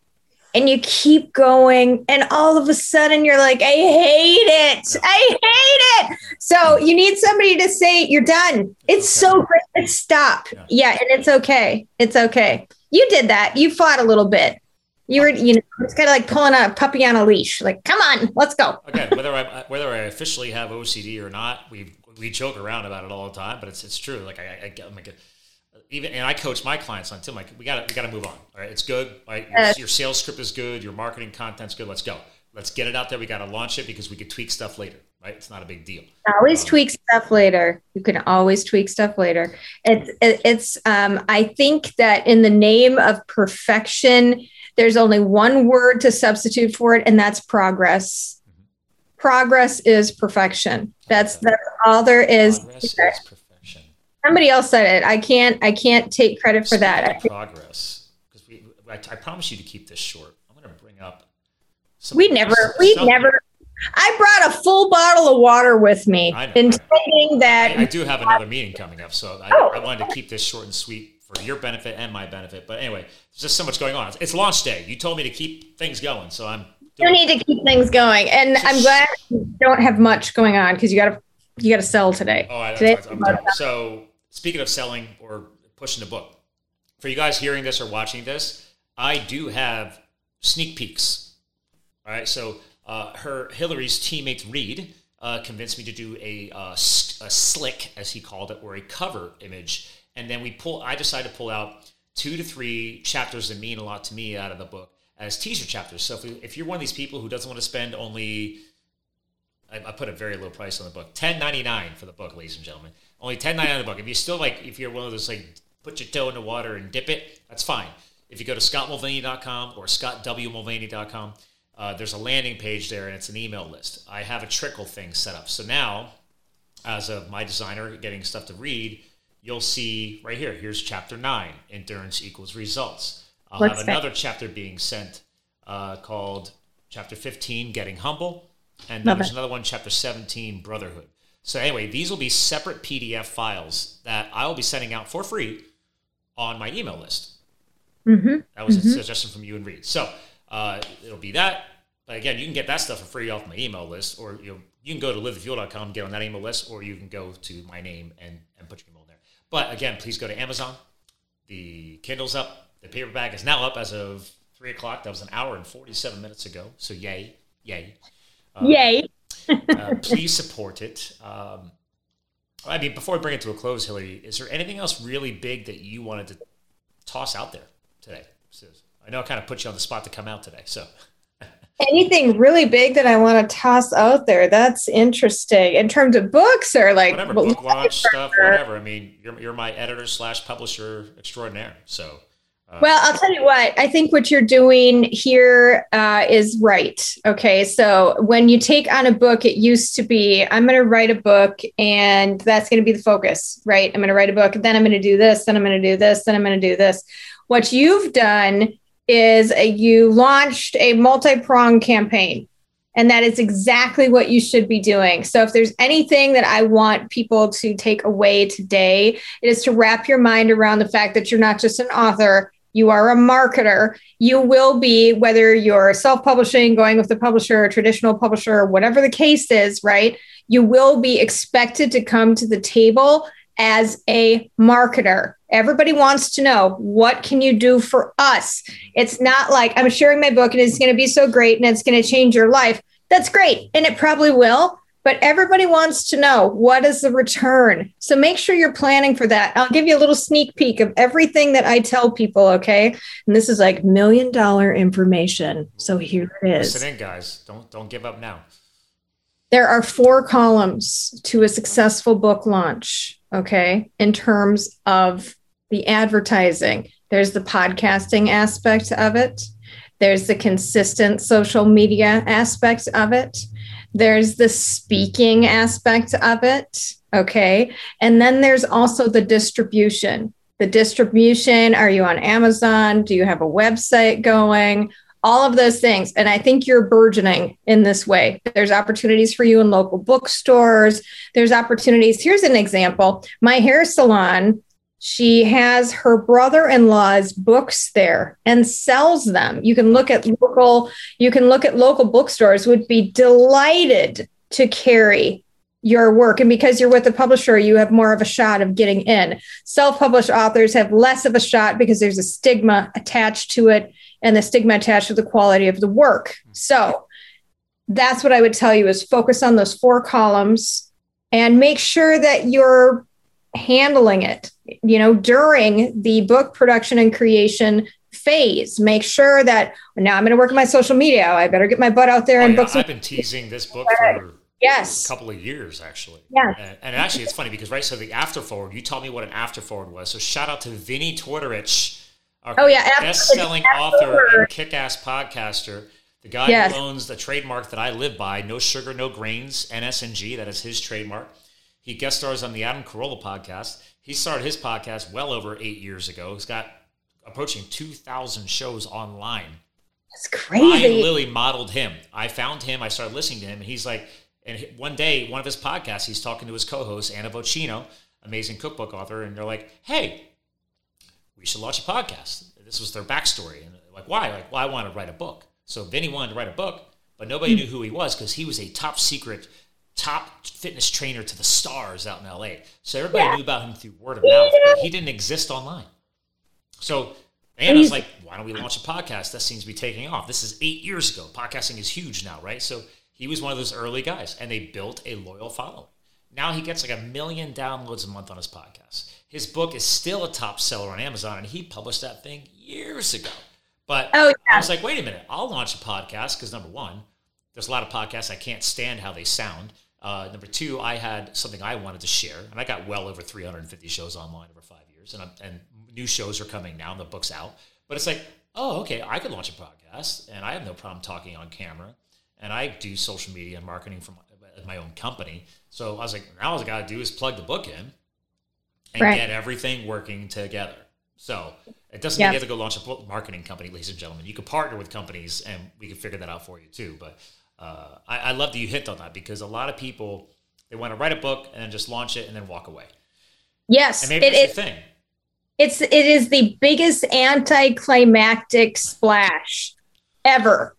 and you keep going and all of a sudden you're like i hate it. I hate it. So you need somebody to say you're done. It's so great. Stop. Yeah. yeah and it's okay. It's okay you did that you fought a little bit you were you know it's kind of like pulling a puppy on a leash like come on let's go okay whether i whether i officially have ocd or not we we joke around about it all the time but it's it's true like i, I get I'm like even and I coach my clients on too. like we got to we got to move on. All right, it's good. Right, your, uh, your, sales script is good. Your marketing content's good. Let's go. Let's get it out there. We got to launch it because we could tweak stuff later. Right, it's not a big deal. Always um, tweak stuff later. You can always tweak stuff later. It's it's. Um, I think that in the name of perfection, there's only one word to substitute for it, and that's progress. Mm-hmm. Progress is perfection. That's that's all there is. Progress is perfection somebody else said it. I can't. I can't take credit for that. Progress, because we. I, I, promise you to keep this short. I'm going to bring up. We never. We never. I brought a full bottle of water with me, intending that. I, I, do have another meeting coming up, so I, oh. I, wanted to keep this short and sweet for your benefit and my benefit. But anyway, there's just so much going on. It's launch day. You told me to keep things going, so I'm. You need to keep things going, and I'm glad you don't have much going on because you got to you got to sell today. Oh, I, today, so speaking of selling or pushing the book, for you guys hearing this or watching this, I do have sneak peeks. All right, so uh, her Hillary's teammate Reed uh, convinced me to do a, uh, a slick, as he called it, or a cover image, and then we pull. I decided to pull out two to three chapters that mean a lot to me out of the book as teaser chapters. So if, we, if you're one of these people who doesn't want to spend only I, I put a very low price on the book, ten ninety nine for the book, ladies and gentlemen. Only ten ninety nine the book. If you still like, if you're one of those like put your toe in the water and dip it, that's fine. If you go to scottmulvaney.com or scottwmulvaney.com, uh, there's a landing page there and it's an email list. I have a trickle thing set up. So now, as of my designer getting stuff to read, you'll see right here. Here's chapter nine: endurance equals results. I'll Let's have another chapter being sent uh, called chapter 15, getting humble. And then there's another one, chapter 17, brotherhood. So anyway, these will be separate PDF files that I will be sending out for free on my email list. Mm-hmm. That was mm-hmm. a suggestion from you and Reed. So uh, it'll be that. But again, you can get that stuff for free off my email list, or you know, you can go to livethefuel.com, get on that email list, or you can go to my name and, and put your email in there. But again, please go to Amazon. The Kindle's up. The paperback is now up as of three o'clock. That was an hour and forty-seven minutes ago. So yay, yay. Um, yay. uh, please support it. Um, I mean, before we bring it to a close, Hillary, is there anything else really big that you wanted to toss out there today? I know I kind of put you on the spot to come out today. So [laughs] anything really big that I want to toss out there? That's interesting in terms of books or like whatever book launch stuff, whatever. I mean, you're, you're my editor slash publisher extraordinaire. So uh, well, I'll tell you what, I think what you're doing here uh, is right. Okay. So when you take on a book, it used to be, I'm going to write a book and that's going to be the focus, right? I'm going to write a book, then I'm going to do this, then I'm going to do this, then I'm going to do this. What you've done is a, you launched a multi pronged campaign. And that is exactly what you should be doing. So, if there's anything that I want people to take away today, it is to wrap your mind around the fact that you're not just an author, you are a marketer. You will be, whether you're self publishing, going with the publisher, traditional publisher, whatever the case is, right? You will be expected to come to the table as a marketer. Everybody wants to know what can you do for us? It's not like I'm sharing my book and it's going to be so great and it's going to change your life. That's great and it probably will but everybody wants to know what is the return. So make sure you're planning for that. I'll give you a little sneak peek of everything that I tell people, okay? And this is like million dollar information. So here it is. Listen in, guys. Don't don't give up now. There are four columns to a successful book launch, okay? In terms of the advertising. There's the podcasting aspect of it. There's the consistent social media aspect of it there's the speaking aspect of it. Okay. And then there's also the distribution. The distribution are you on Amazon? Do you have a website going? All of those things. And I think you're burgeoning in this way. There's opportunities for you in local bookstores. There's opportunities. Here's an example my hair salon she has her brother-in-law's books there and sells them. You can look at local you can look at local bookstores would be delighted to carry your work. And because you're with a publisher you have more of a shot of getting in. Self-published authors have less of a shot because there's a stigma attached to it and the stigma attached to the quality of the work. So that's what i would tell you is focus on those four columns and make sure that you're handling it. You know during the book production and creation phase make sure that now i'm going to work on my social media. I better get my butt out there oh, and yeah. books i've been teasing this book for yes. a couple of years actually. Yeah. And, and, actually it's funny because right so the after forward you told me what an after forward was. So shout out to vinnie tortorich our oh yeah best-selling author and kick-ass podcaster. The guy yes. who owns the trademark that i live by no sugar no grains nsng that is his trademark he guest stars on the Adam Carolla podcast. He started his podcast well over eight years ago. He's got approaching 2,000 shows online. That's crazy. I Lily modeled him. I found him. I started listening to him, and he's like, and one day, one of his podcasts, he's talking to his co-host Anna Vocino, amazing cookbook author, and they're like, "Hey, we should launch a podcast." This was their backstory, and like, why? Like, well, I want to write a book. So Vinnie wanted to write a book, but nobody mm-hmm. knew who he was because he was a top secret top fitness trainer to the stars out in LA. So everybody yeah. knew about him through word of mouth, but he didn't exist online. So Anna's like, why don't we launch a podcast? That seems to be taking off. This is eight years ago. Podcasting is huge now, right? So he was one of those early guys, and they built a loyal following. Now he gets like a million downloads a month on his podcast. His book is still a top seller on Amazon, and he published that thing years ago. But oh, yeah. I was like, wait a minute, I'll launch a podcast because number one, there's a lot of podcasts I can't stand how they sound. Uh, number two, I had something I wanted to share, and I got well over 350 shows online over five years, and, I'm, and new shows are coming now, and the book's out. But it's like, oh, okay, I could launch a podcast, and I have no problem talking on camera, and I do social media and marketing for my, my own company. So I was like, now all I got to do is plug the book in and right. get everything working together. So it doesn't mean you have to go launch a marketing company, ladies and gentlemen. You can partner with companies, and we can figure that out for you too. But uh, I, I love that you hit on that because a lot of people they want to write a book and then just launch it and then walk away. Yes, and maybe it, that's the thing. It's it is the biggest anticlimactic splash ever,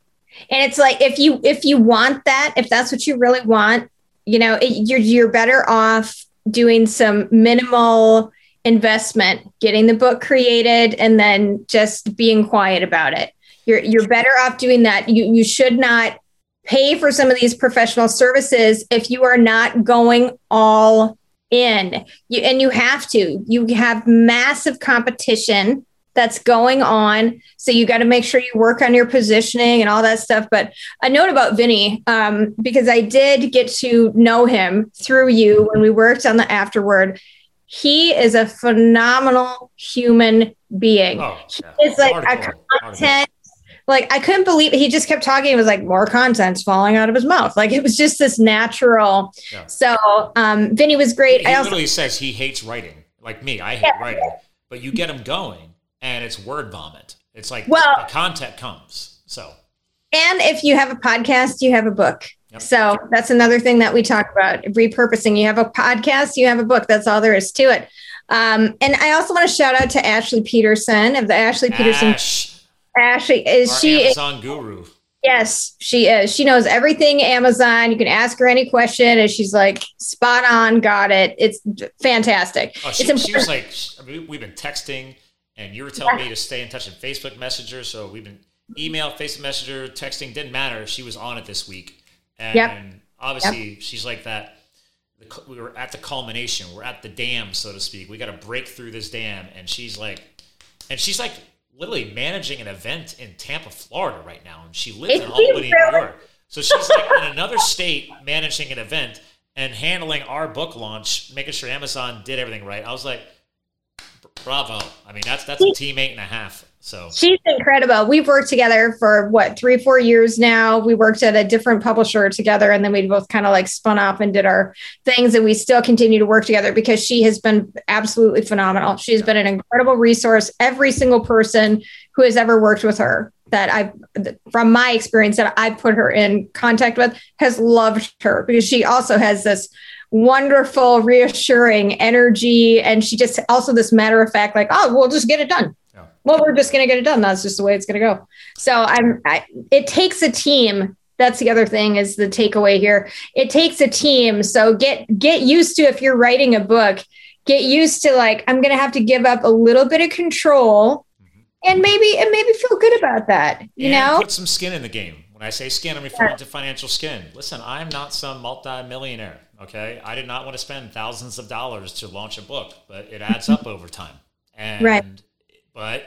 and it's like if you if you want that, if that's what you really want, you know, it, you're you're better off doing some minimal investment, getting the book created, and then just being quiet about it. You're you're better off doing that. You you should not pay for some of these professional services if you are not going all in. You, and you have to. You have massive competition that's going on. So you got to make sure you work on your positioning and all that stuff. But a note about Vinnie, um, because I did get to know him through you when we worked on the afterword. He is a phenomenal human being. Oh, yeah. He is like a content. Like I couldn't believe it. he just kept talking. It was like more content's falling out of his mouth. Like it was just this natural. Yeah. So um Vinnie was great. He I also, literally says he hates writing. Like me, I hate yeah. writing. But you get him going and it's word vomit. It's like well, the content comes. So, and if you have a podcast, you have a book. Yep. So that's another thing that we talk about repurposing. You have a podcast, you have a book. That's all there is to it. Um, and I also want to shout out to Ashley Peterson of the Ashley Peterson. Ash. Ashley is Our she Amazon guru? Yes, she is. She knows everything Amazon. You can ask her any question, and she's like spot on. Got it. It's fantastic. Oh, she, it's she was like, I mean, we've been texting and you were telling me to stay in touch in Facebook Messenger. So we've been email, Facebook Messenger, texting. Didn't matter. She was on it this week, and yep. obviously yep. she's like that. We were at the culmination. We're at the dam, so to speak. We got to break through this dam, and she's like, and she's like literally managing an event in Tampa, Florida, right now, and she lives in Albany, New York. So she's like in another state managing an event and handling our book launch, making sure Amazon did everything right. I was like, bravo. I mean, that's that's a teammate and a half. So she's incredible. We've worked together for what three, four years now. We worked at a different publisher together, and then we both kind of like spun off and did our things. And we still continue to work together because she has been absolutely phenomenal. She's been an incredible resource. Every single person who has ever worked with her that I've, from my experience, that I've put her in contact with, has loved her because she also has this wonderful, reassuring energy. And she just also this matter of fact, like, oh, we'll just get it done. Well, we're just going to get it done. That's just the way it's going to go. So I'm, I, it takes a team. That's the other thing is the takeaway here. It takes a team. So get, get used to, if you're writing a book, get used to like, I'm going to have to give up a little bit of control mm-hmm. and maybe, and maybe feel good about that. You and know, put some skin in the game. When I say skin, I'm referring yeah. to financial skin. Listen, I'm not some multi-millionaire. Okay, I did not want to spend thousands of dollars to launch a book, but it adds up [laughs] over time. And right. But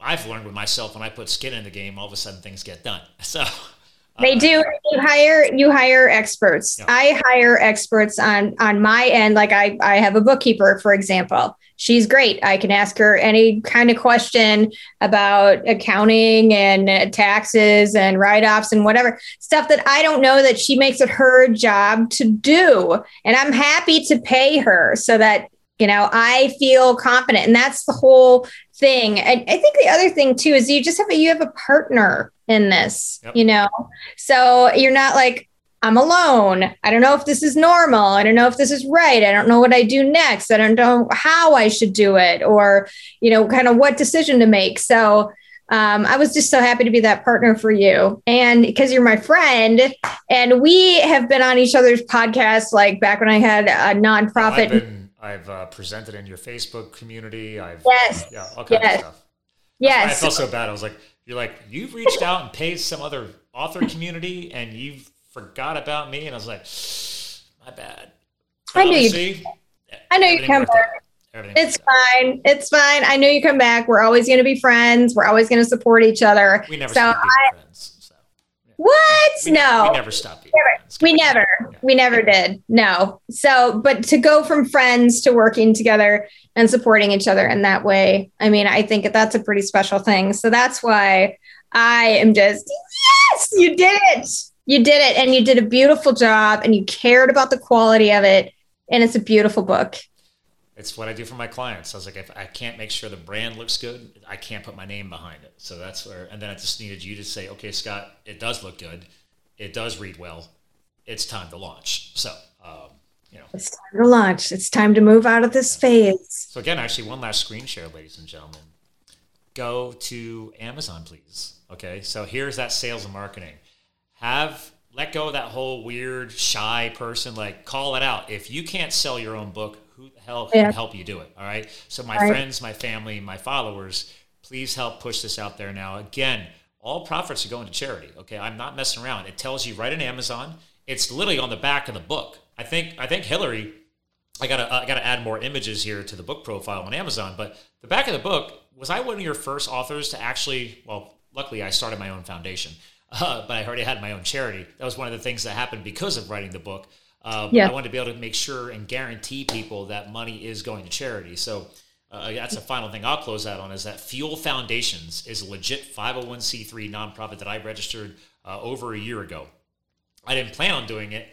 I've learned with myself when I put skin in the game, all of a sudden things get done. [laughs] So uh, they do. You hire you hire experts. Yeah. I hire experts on on my end. Like I I have a bookkeeper, for example. She's great. I can ask her any kind of question about accounting and taxes and write offs and whatever stuff that I don't know that she makes it her job to do. And I'm happy to pay her so that you know i feel confident and that's the whole thing and i think the other thing too is you just have a you have a partner in this, yep. you know? So you're not like, I'm alone. I don't know if this is normal. I don't know if this is right. I don't know what I do next. I don't know how I should do it or, you know, kind of what decision to make. So um, I was just so happy to be that partner for you. And because you're my friend, and we have been on each other's podcasts, like back when I had a nonprofit. Been, I've uh, presented in your Facebook community. I've, yes. Uh, yeah, all kinds yes. of stuff. Yes. I felt so bad. I was like, you're like, you've reached out and paid some other author community and you forgot about me. And I was like, my bad. But I knew you. I know you come back. It's fine. It's fine. I know you come back. We're always going to be friends. We're always going to support each other. We never so I, friends. So, yeah. What? We, no. We never stopped never. We never. Yeah. We never did. No. So, but to go from friends to working together and supporting each other in that way. I mean, I think that's a pretty special thing. So that's why I am just, yes, you did it. You did it. And you did a beautiful job and you cared about the quality of it. And it's a beautiful book. It's what I do for my clients. I was like, if I can't make sure the brand looks good, I can't put my name behind it. So that's where, and then I just needed you to say, okay, Scott, it does look good. It does read well. It's time to launch. So, um, you know, it's time to launch. It's time to move out of this phase. So again, actually, one last screen share, ladies and gentlemen. Go to Amazon, please. Okay, so here's that sales and marketing. Have let go of that whole weird, shy person. Like, call it out. If you can't sell your own book, who the hell can yeah. help you do it? All right. So, my right. friends, my family, my followers, please help push this out there now. Again, all profits are going to charity. Okay, I'm not messing around. It tells you right in Amazon. It's literally on the back of the book. I think I think Hillary. I gotta I gotta add more images here to the book profile on Amazon. But the back of the book was I one of your first authors to actually? Well, luckily I started my own foundation, uh, [laughs] but I already had my own charity. That was one of the things that happened because of writing the book. Um, yeah. I wanted to be able to make sure and guarantee people that money is going to charity. So uh, that's the final thing I'll close out on is that Fuel Foundations is a legit 501c3 nonprofit that I registered uh, over a year ago. I didn't plan on doing it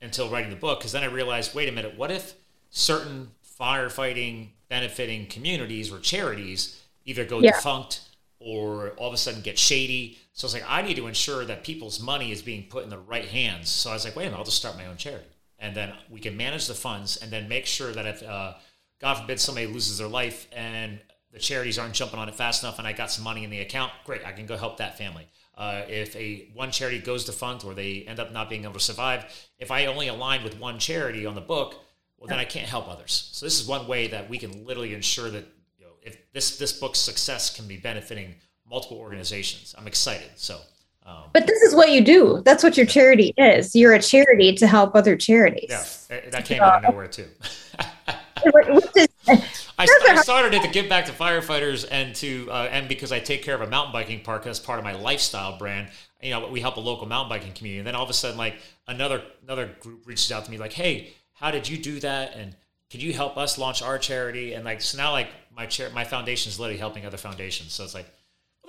until writing the book because then I realized wait a minute, what if certain firefighting benefiting communities or charities either go yeah. defunct or all of a sudden get shady? So I was like, I need to ensure that people's money is being put in the right hands. So I was like, wait a minute, I'll just start my own charity. And then we can manage the funds and then make sure that if, uh, God forbid somebody loses their life and the charities aren't jumping on it fast enough and I got some money in the account, great, I can go help that family. Uh, if a one charity goes defunct or they end up not being able to survive, if I only align with one charity on the book, well, then I can't help others. So this is one way that we can literally ensure that you know if this this book's success can be benefiting multiple organizations. I'm excited. So. Um, but this is what you do. That's what your charity is. You're a charity to help other charities. Yeah, that came out of nowhere too. [laughs] [laughs] I, [laughs] I, started it to give back to firefighters and to uh, and because I take care of a mountain biking park as part of my lifestyle brand. You know, we help a local mountain biking community, and then all of a sudden, like another another group reaches out to me, like, "Hey, how did you do that?" and could you help us launch our charity? And like so now, like my chair, my foundation is literally helping other foundations. So it's like,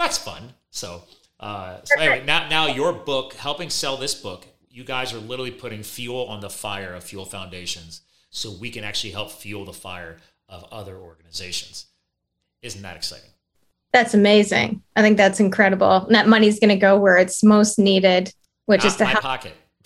that's fun. So, uh, so anyway, now now your book, helping sell this book, you guys are literally putting fuel on the fire of Fuel Foundations so we can actually help fuel the fire of other organizations. Isn't that exciting? That's amazing. I think that's incredible. And that money's going to go where it's most needed, which not is to my help. pocket. [laughs]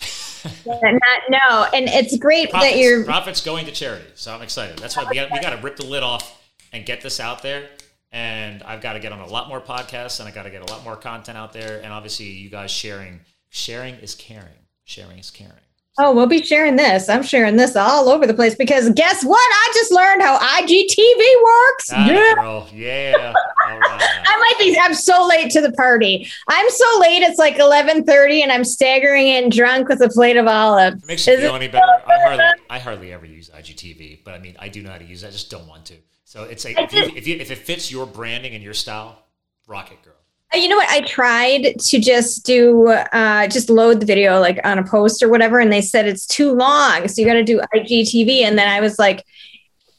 yeah, not, no, and it's great profits, that you're profits going to charity. So I'm excited. That's why we got we got to rip the lid off and get this out there. And I've got to get on a lot more podcasts, and I got to get a lot more content out there. And obviously, you guys sharing, sharing is caring. Sharing is caring. Oh, we'll be sharing this. I'm sharing this all over the place because guess what? I just learned how IGTV works. Yeah. Girl. Yeah. [laughs] I might be I'm so late to the party. I'm so late it's like 11:30 and I'm staggering in drunk with a plate of olives. It makes you Is feel any better. I hardly, I hardly ever use IGTV, but I mean I do know how to use it. I just don't want to. So it's like if, you, if, you, if it fits your branding and your style, rocket girl. Uh, you know what? I tried to just do uh, just load the video like on a post or whatever, and they said it's too long, so you got to do IGTV. And then I was like,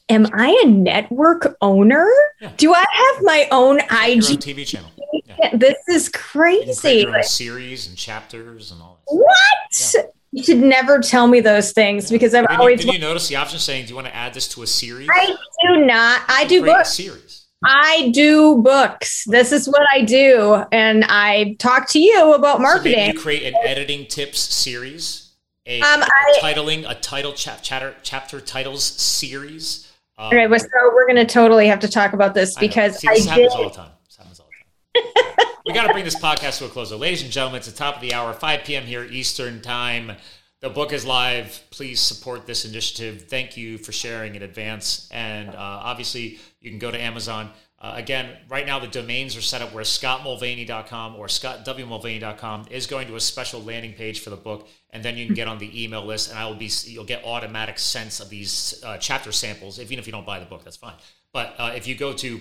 "Am I a network owner? Yeah. Do I have my own IG TV channel? Yeah. This is crazy. Like, series and chapters and all. That what? Yeah. You should never tell me those things because I've did always. You, did you notice the option saying, "Do you want to add this to a series?" I do not. I do books. series. I do books. This is what I do. And I talk to you about marketing. So you create an editing tips series, a, um, a I, titling, a title chap, chatter, chapter titles series. Um, okay, well, so we're going to totally have to talk about this because See, this I happens did. all the time. This happens all the time. we got to bring this podcast to a close. So, ladies and gentlemen, it's the top of the hour, 5 p.m. here Eastern time. The book is live. Please support this initiative. Thank you for sharing in advance. And uh, obviously, you can go to Amazon. Uh, again, right now the domains are set up where scottmulvaney.com or scottwmulvaney.com is going to a special landing page for the book, and then you can get on the email list, and I will be you'll get automatic sense of these uh, chapter samples. Even if you don't buy the book, that's fine. But uh, if you go to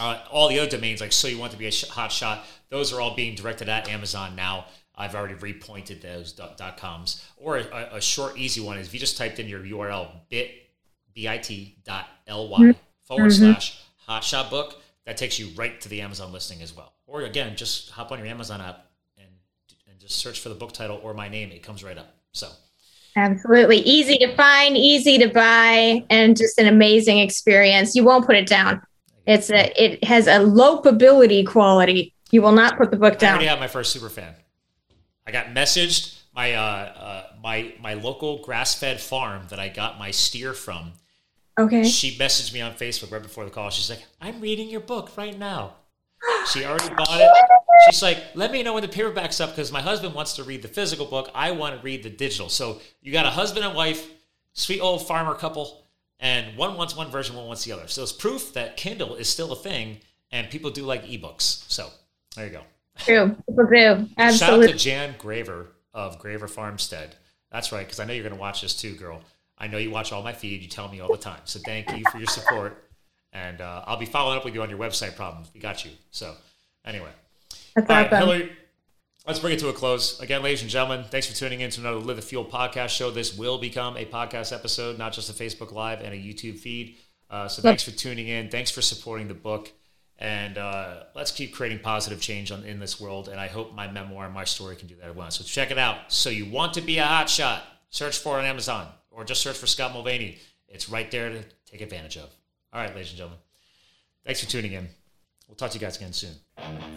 uh, all the other domains, like so you want to be a hot shot, those are all being directed at Amazon now. I've already repointed those dot coms. Or a, a, short, easy one is if you just typed in your URL bit bit dot ly mm-hmm. forward mm-hmm. slash hotshot book, that takes you right to the Amazon listing as well. Or again, just hop on your Amazon app and and just search for the book title or my name. It comes right up. So. Absolutely. Easy to find, easy to buy, and just an amazing experience. You won't put it down. It's a it has a lopeability quality. You will not put the book down. I already have my first super fan. I got messaged my uh, uh, my my local grass fed farm that I got my steer from. Okay. She messaged me on Facebook right before the call. She's like, "I'm reading your book right now." [gasps] She already bought it. She's like, "Let me know when the paperback's up because my husband wants to read the physical book. I want to read the digital." So you got a husband and wife, sweet old farmer couple, and one wants one version, one wants the other. So it's proof that Kindle is still a thing, and people do like ebooks. So there you go. True. People do. Shout out Absolutely. to Jan Graver of Graver Farmstead. That's right, because I know you're going to watch this too, girl. I know you watch all my feed. You tell me all the time. So thank you for your support. And uh, I'll be following up with you on your website problems. We got you. So anyway. That's All right. Hillary, let's bring it to a close. Again, ladies and gentlemen, thanks for tuning in to another Live the Fuel podcast show. This will become a podcast episode, not just a Facebook Live and a YouTube feed. Uh, so thanks for tuning in. Thanks for supporting the book. And uh, let's keep creating positive change on, in this world. And I hope my memoir and my story can do that as well. So check it out. So you want to be a hot shot? Search for it on Amazon or just search for Scott Mulvaney. It's right there to take advantage of. All right, ladies and gentlemen. Thanks for tuning in. We'll talk to you guys again soon.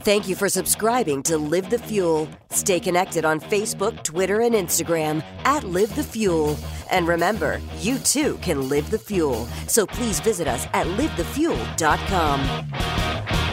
Thank you for subscribing to Live the Fuel. Stay connected on Facebook, Twitter, and Instagram at Live the Fuel. And remember, you too can live the fuel. So please visit us at livethefuel.com.